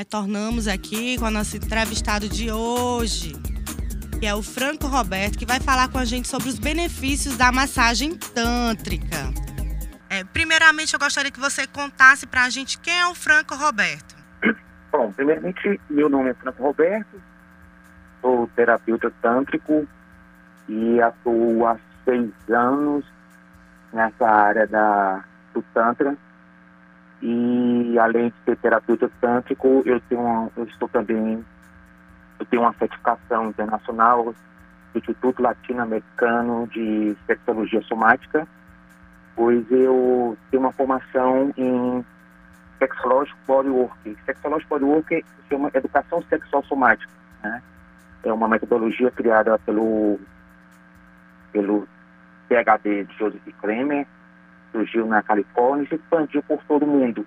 Retornamos aqui com o nosso entrevistado de hoje, que é o Franco Roberto, que vai falar com a gente sobre os benefícios da massagem tântrica. É, primeiramente, eu gostaria que você contasse para a gente quem é o Franco Roberto. Bom, primeiramente, meu nome é Franco Roberto, sou terapeuta tântrico e atuo há seis anos nessa área da, do Tantra e além de ser terapeuta tântrico, eu tenho uma, eu estou também eu tenho uma certificação internacional do Instituto Latino-Americano de Sexologia Somática, pois eu tenho uma formação em Sexológico Bodywork. Sexológico Bodywork se chama Educação Sexual Somática, né? É uma metodologia criada pelo pelo PhD de Joseph Kramer, surgiu na Califórnia e se expandiu por todo o mundo.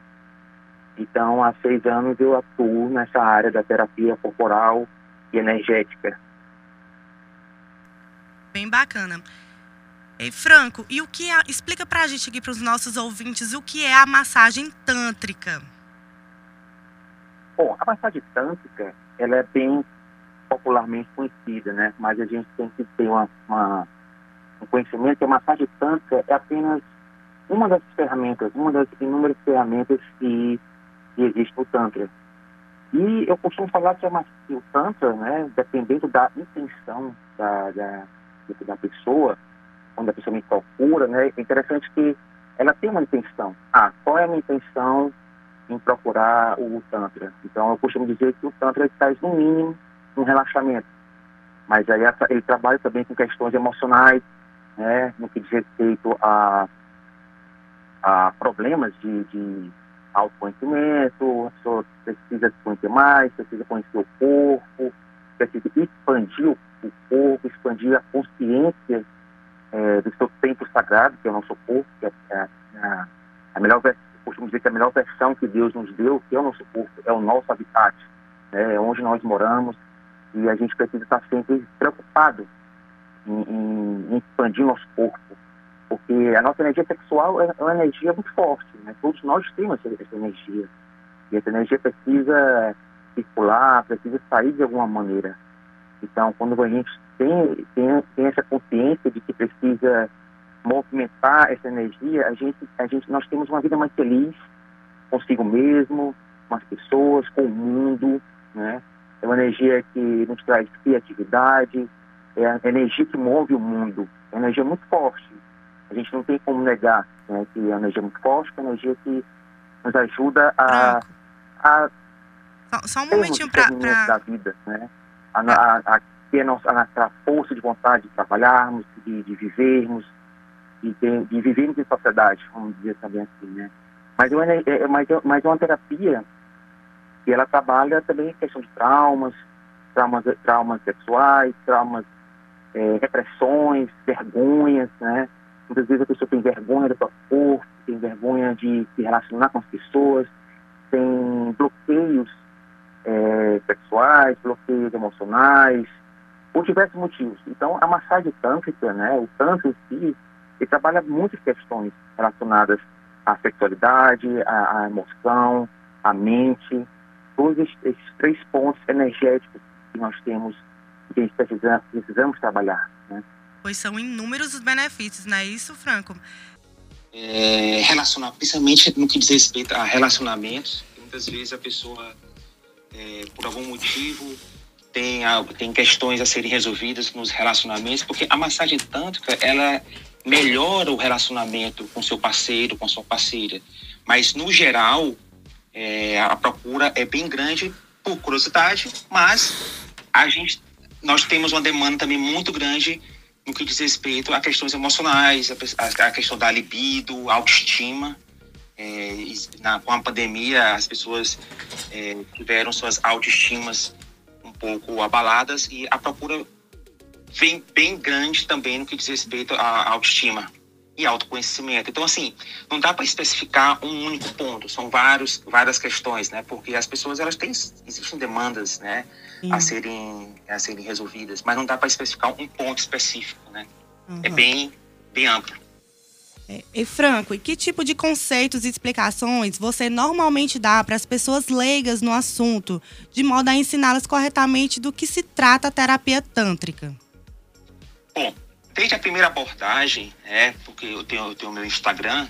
Então, há seis anos eu atuo nessa área da terapia corporal e energética. Bem bacana. E Franco, e o que é, explica para a gente aqui para os nossos ouvintes o que é a massagem tântrica? Bom, a massagem tântrica ela é bem popularmente conhecida, né? Mas a gente tem que ter uma, uma um conhecimento que a massagem tântrica é apenas uma das ferramentas, uma das inúmeras ferramentas que, que existe no Tantra. E eu costumo falar que, é que o Tantra, né, dependendo da intenção da, da, da pessoa, quando a pessoa me procura, né, é interessante que ela tem uma intenção. Ah, qual é a minha intenção em procurar o Tantra? Então, eu costumo dizer que o Tantra traz, no mínimo, um relaxamento. Mas aí ele trabalha também com questões emocionais, né, no que diz respeito a a problemas de, de autoconhecimento, a pessoa precisa se conhecer mais, precisa conhecer o corpo, precisa expandir o, corpo, expandir a consciência é, do seu tempo sagrado, que é o nosso corpo, que é, a melhor costumo dizer que a melhor versão que Deus nos deu, que é o nosso corpo, é o nosso habitat, né, é onde nós moramos, e a gente precisa estar sempre preocupado em, em, em expandir nosso corpo, porque a nossa energia sexual é uma energia muito forte, né? Todos nós temos essa, energia. E essa energia precisa circular, precisa sair de alguma maneira. Então, quando a gente tem, tem, tem essa consciência de que precisa movimentar essa energia, a gente, a gente, nós temos uma vida mais feliz consigo mesmo, com as pessoas, com o mundo, né? É uma energia que nos traz criatividade, é a energia que move o mundo, é uma energia muito forte. A gente não tem como negar né, que a energia é muito forte, que a energia que nos ajuda a. a só, só um momentinho para. Pra... da vida, né? A, a, a, ter a nossa, a nossa força de vontade de trabalharmos, de, de vivermos, de, de, de vivermos em sociedade, vamos dizer também assim, né? Mas é, uma, é, mas, é, mas é uma terapia que ela trabalha também em questão de traumas, traumas, traumas sexuais, traumas, é, repressões, vergonhas, né? Muitas vezes a pessoa tem vergonha do próprio corpo, tem vergonha de se relacionar com as pessoas, tem bloqueios é, sexuais, bloqueios emocionais, por diversos motivos. Então, a massagem tântrica, né, o tantra em si, ele trabalha muitas questões relacionadas à sexualidade, à, à emoção, à mente, todos esses, três pontos energéticos que nós temos, que a gente precisa, precisamos trabalhar. Né? Pois são inúmeros os benefícios, não é isso, Franco? É, relacionar, principalmente no que diz respeito a relacionamentos, muitas vezes a pessoa, é, por algum motivo, tem, tem questões a serem resolvidas nos relacionamentos, porque a massagem tântrica, ela melhora o relacionamento com seu parceiro, com sua parceira. Mas, no geral, é, a procura é bem grande por curiosidade, mas a gente, nós temos uma demanda também muito grande no que diz respeito a questões emocionais, a, a questão da libido, autoestima. É, na, com a pandemia, as pessoas é, tiveram suas autoestimas um pouco abaladas e a procura vem bem grande também no que diz respeito à autoestima e autoconhecimento. Então, assim, não dá para especificar um único ponto, são vários, várias questões, né? Porque as pessoas, elas têm, existem demandas, né? A serem, a serem resolvidas, mas não dá para especificar um ponto específico, né? Uhum. É bem, bem amplo. É, e Franco, e que tipo de conceitos e explicações você normalmente dá para as pessoas leigas no assunto, de modo a ensiná-las corretamente do que se trata a terapia tântrica? Bom, desde a primeira abordagem, é, porque eu tenho, tenho meu Instagram,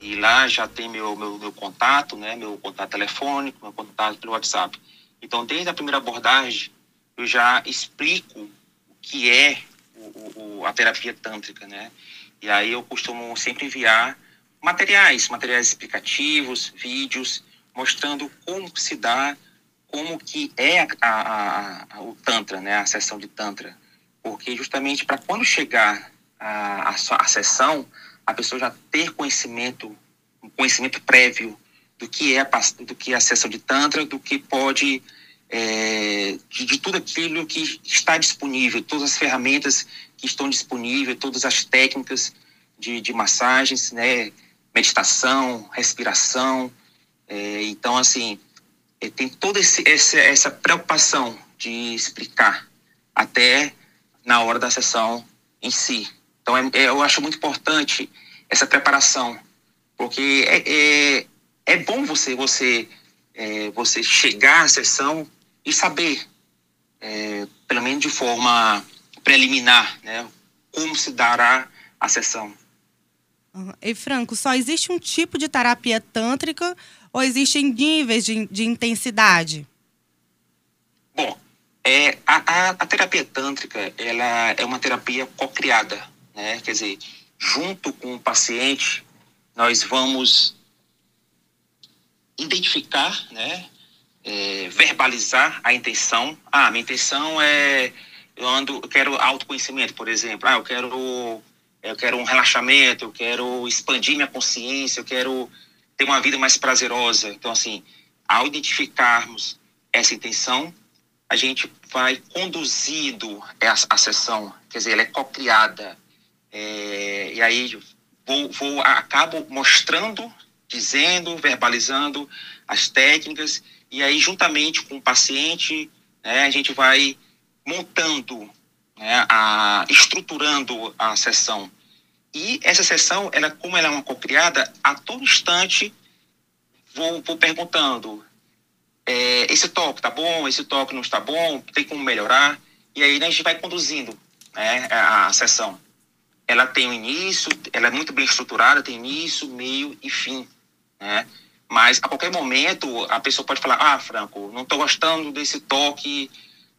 e lá já tem meu, meu, meu contato, né, meu contato telefônico, meu contato pelo WhatsApp. Então, desde a primeira abordagem, eu já explico o que é o, o, a terapia tântrica, né? E aí eu costumo sempre enviar materiais, materiais explicativos, vídeos, mostrando como se dá, como que é a, a, a, o Tantra, né? A sessão de Tantra. Porque justamente para quando chegar a, a, a sessão, a pessoa já ter conhecimento, um conhecimento prévio do que é do que é a sessão de tantra, do que pode é, de, de, tudo aquilo que está disponível, todas as ferramentas que estão disponíveis, todas as técnicas de, de massagens, né, meditação, respiração. É, então, assim, é, tem toda esse, essa, essa preocupação de explicar até na hora da sessão em si. Então, é, é, eu acho muito importante essa preparação, porque é, é, é bom você você é, você chegar à sessão e saber, é, pelo menos de forma preliminar, né, como se dará a sessão. Uhum. E Franco, só existe um tipo de terapia tântrica ou existem níveis de, de intensidade? Bom, é, a, a, a terapia tântrica ela é uma terapia co-criada né? Quer dizer, junto com o paciente, nós vamos identificar, né? É, verbalizar a intenção. Ah, minha intenção é eu ando, eu quero autoconhecimento, por exemplo. Ah, eu quero eu quero um relaxamento, eu quero expandir minha consciência, eu quero ter uma vida mais prazerosa. Então, assim, ao identificarmos essa intenção, a gente vai conduzindo a, a sessão, quer dizer, ela é co-criada, é, e aí vou, vou, acabo mostrando, dizendo, verbalizando as técnicas, e aí juntamente com o paciente, né, a gente vai montando, né, a, estruturando a sessão. E essa sessão, ela, como ela é uma cocriada, a todo instante vou, vou perguntando, esse toque tá bom, esse toque não está bom, tem como melhorar, e aí né, a gente vai conduzindo né, a, a sessão ela tem um início, ela é muito bem estruturada, tem início, meio e fim, né? Mas a qualquer momento a pessoa pode falar, ah, Franco, não estou gostando desse toque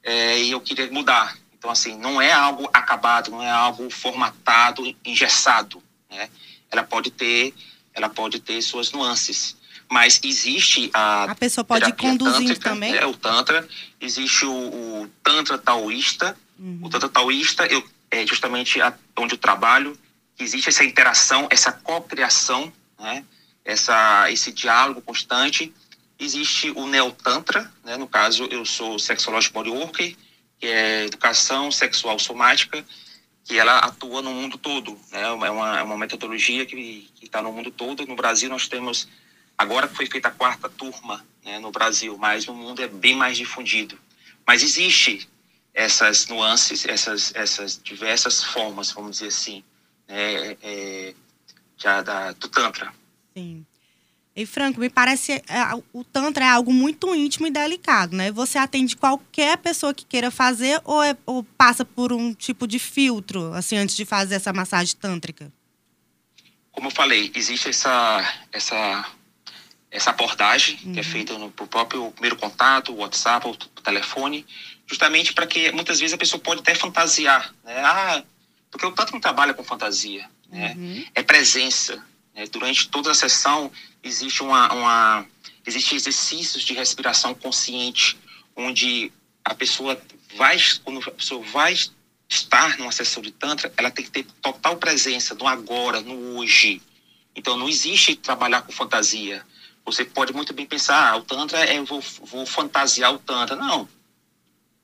é, e eu queria mudar. Então assim, não é algo acabado, não é algo formatado, engessado, né? Ela pode ter, ela pode ter suas nuances. Mas existe a. A pessoa pode conduzir também? É, o Tantra. Existe o, o Tantra taoísta. Uhum. O Tantra taoísta, eu é justamente a, onde eu trabalho, existe essa interação, essa cocriação, né? essa, esse diálogo constante. Existe o Neotantra, né? no caso eu sou sexológico body worker, que é educação sexual somática, que ela atua no mundo todo. Né? É, uma, é uma metodologia que está no mundo todo. No Brasil nós temos, agora que foi feita a quarta turma né, no Brasil, mas no mundo é bem mais difundido. Mas existe essas nuances, essas, essas diversas formas, vamos dizer assim, né, é, já da, do Tantra. Sim. E Franco, me parece é, o Tantra é algo muito íntimo e delicado, né? Você atende qualquer pessoa que queira fazer ou, é, ou passa por um tipo de filtro, assim, antes de fazer essa massagem tântrica? Como eu falei, existe essa, essa, essa abordagem uhum. que é uhum. feita no próprio primeiro contato, o WhatsApp, o telefone, justamente para que muitas vezes a pessoa pode até fantasiar, né? Ah, porque o tanto não trabalha com fantasia, né? Uhum. É presença. Né? Durante toda a sessão existe uma, uma existe exercícios de respiração consciente, onde a pessoa vai, quando a pessoa vai estar numa sessão de tantra, ela tem que ter total presença no agora, no hoje. Então não existe trabalhar com fantasia. Você pode muito bem pensar, ah, o tantra é vou, vou fantasiar o tantra. Não,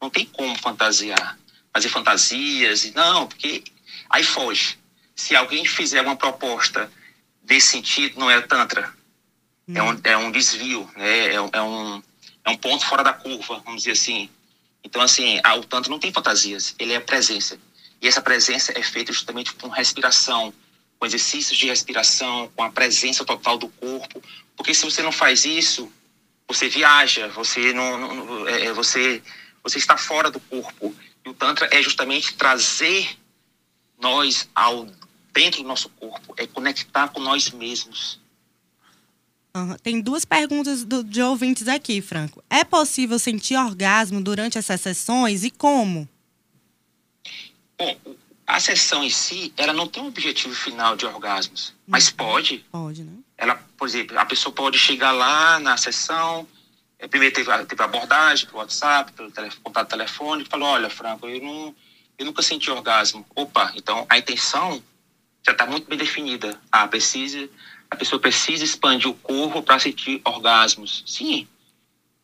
não tem como fantasiar, fazer fantasias, não, porque aí foge. Se alguém fizer uma proposta desse sentido, não é Tantra. Hum. É, um, é um desvio, né? é, é, um, é um ponto fora da curva, vamos dizer assim. Então, assim, a, o Tantra não tem fantasias, ele é presença. E essa presença é feita justamente com respiração, com exercícios de respiração, com a presença total do corpo, porque se você não faz isso, você viaja, você não, não é, é, você você está fora do corpo. E o tantra é justamente trazer nós ao dentro do nosso corpo, é conectar com nós mesmos. Uhum. Tem duas perguntas do, de ouvintes aqui, Franco. É possível sentir orgasmo durante essas sessões e como? A sessão em si, ela não tem um objetivo final de orgasmos, mas uhum. pode. Pode, né? Ela, por exemplo, a pessoa pode chegar lá na sessão, é, primeiro teve, teve abordagem pelo WhatsApp, pelo telefone, contato telefônico, falou, olha, Franco, eu, não, eu nunca senti orgasmo. Opa, então a intenção já está muito bem definida. Ah, precisa, a pessoa precisa expandir o corpo para sentir orgasmos. Sim,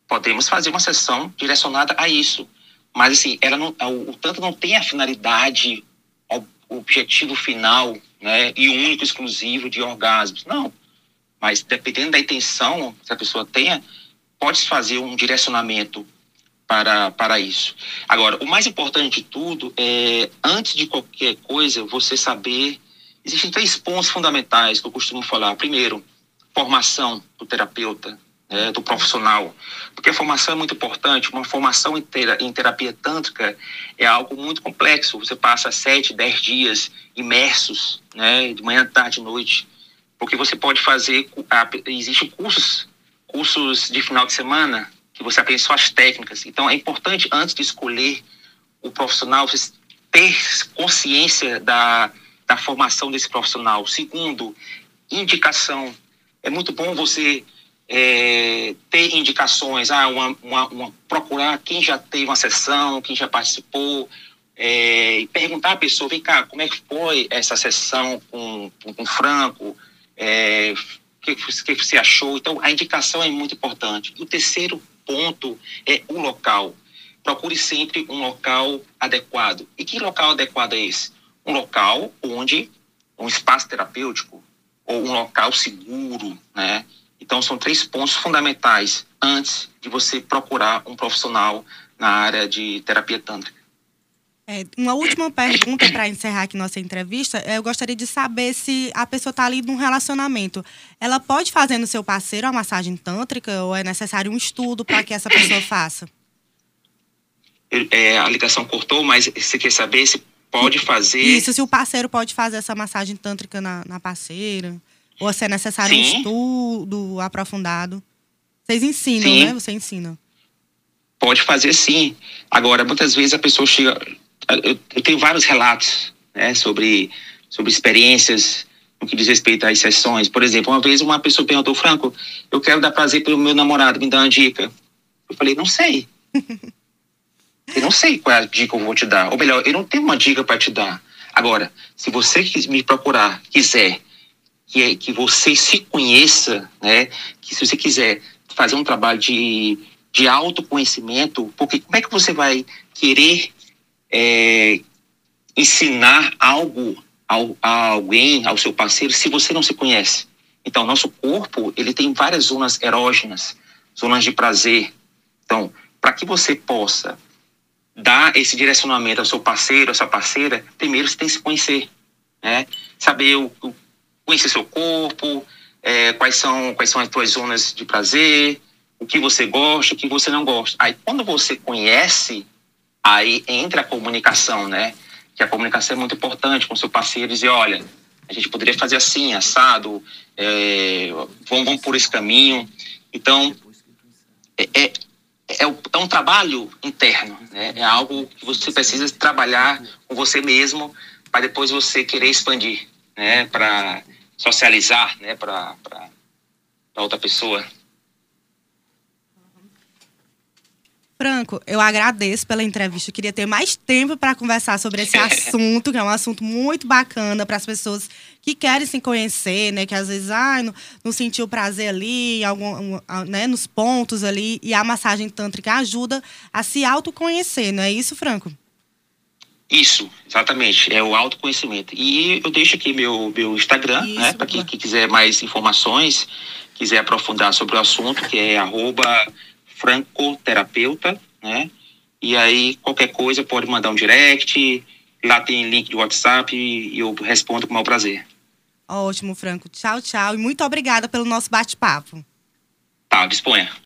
podemos fazer uma sessão direcionada a isso. Mas assim, ela não, o tanto não tem a finalidade o objetivo final né, e único, exclusivo de orgasmos. Não. Mas dependendo da intenção que a pessoa tenha, pode fazer um direcionamento para, para isso. Agora, o mais importante de tudo é, antes de qualquer coisa, você saber. Existem três pontos fundamentais que eu costumo falar. Primeiro, formação do terapeuta né, do profissional. Porque a formação é muito importante. Uma formação em terapia tântrica é algo muito complexo. Você passa sete, dez dias imersos, né, de manhã, tarde, noite. Porque você pode fazer, existem cursos, cursos de final de semana que você aprende só as técnicas. Então é importante, antes de escolher o profissional, você ter consciência da, da formação desse profissional. Segundo, indicação. É muito bom você é, ter indicações, ah, uma, uma, uma, procurar quem já teve uma sessão, quem já participou, é, e perguntar à pessoa, vem cá, como é que foi essa sessão com, com Franco? É, o que, que você achou? Então, a indicação é muito importante. O terceiro ponto é o local. Procure sempre um local adequado. E que local adequado é esse? Um local onde um espaço terapêutico ou um local seguro, né? Então, são três pontos fundamentais antes de você procurar um profissional na área de terapia tântrica. É, uma última pergunta para encerrar aqui nossa entrevista. Eu gostaria de saber se a pessoa está ali num relacionamento. Ela pode fazer no seu parceiro a massagem tântrica ou é necessário um estudo para que essa pessoa faça? É, a ligação cortou, mas você quer saber se pode fazer. Isso, se o parceiro pode fazer essa massagem tântrica na, na parceira. Ou se é necessário Sim. um estudo aprofundado? Vocês ensinam, sim. né? Você ensina. Pode fazer sim. Agora, muitas vezes a pessoa chega. Eu, eu tenho vários relatos né, sobre, sobre experiências no que diz respeito às sessões. Por exemplo, uma vez uma pessoa perguntou, Franco, eu quero dar prazer para o meu namorado, me dá uma dica. Eu falei, não sei. eu não sei qual é a dica que eu vou te dar. Ou melhor, eu não tenho uma dica para te dar. Agora, se você me procurar, quiser que, é, que você se conheça, né? Que se você quiser fazer um trabalho de, de autoconhecimento, porque como é que você vai querer é, ensinar algo ao, a alguém, ao seu parceiro, se você não se conhece? Então, nosso corpo, ele tem várias zonas erógenas, zonas de prazer. Então, para que você possa dar esse direcionamento ao seu parceiro, à sua parceira, primeiro você tem que se conhecer, né? Saber o, o conhecer seu corpo, é, quais, são, quais são as suas zonas de prazer, o que você gosta, o que você não gosta. Aí, quando você conhece, aí entra a comunicação, né? Que a comunicação é muito importante com seu parceiro, dizer, olha, a gente poderia fazer assim, assado, é, vamos, vamos por esse caminho. Então, é, é, é, é um trabalho interno, né? é algo que você precisa trabalhar com você mesmo para depois você querer expandir, né? Para socializar, né, para outra pessoa. Franco, eu agradeço pela entrevista. Eu queria ter mais tempo para conversar sobre esse assunto, que é um assunto muito bacana para as pessoas que querem se conhecer, né? Que às vezes ah, não, não sentiu prazer ali, algum, né, nos pontos ali. E a massagem tântrica ajuda a se autoconhecer, não é isso, Franco? Isso, exatamente. É o autoconhecimento. E eu deixo aqui meu, meu Instagram, Isso, né? Para quem, quem, quiser mais informações, quiser aprofundar sobre o assunto, que é arroba francoterapeuta, né? E aí, qualquer coisa, pode mandar um direct. Lá tem link de WhatsApp e eu respondo com o maior prazer. Ótimo, Franco. Tchau, tchau. E muito obrigada pelo nosso bate-papo. Tá, disponha.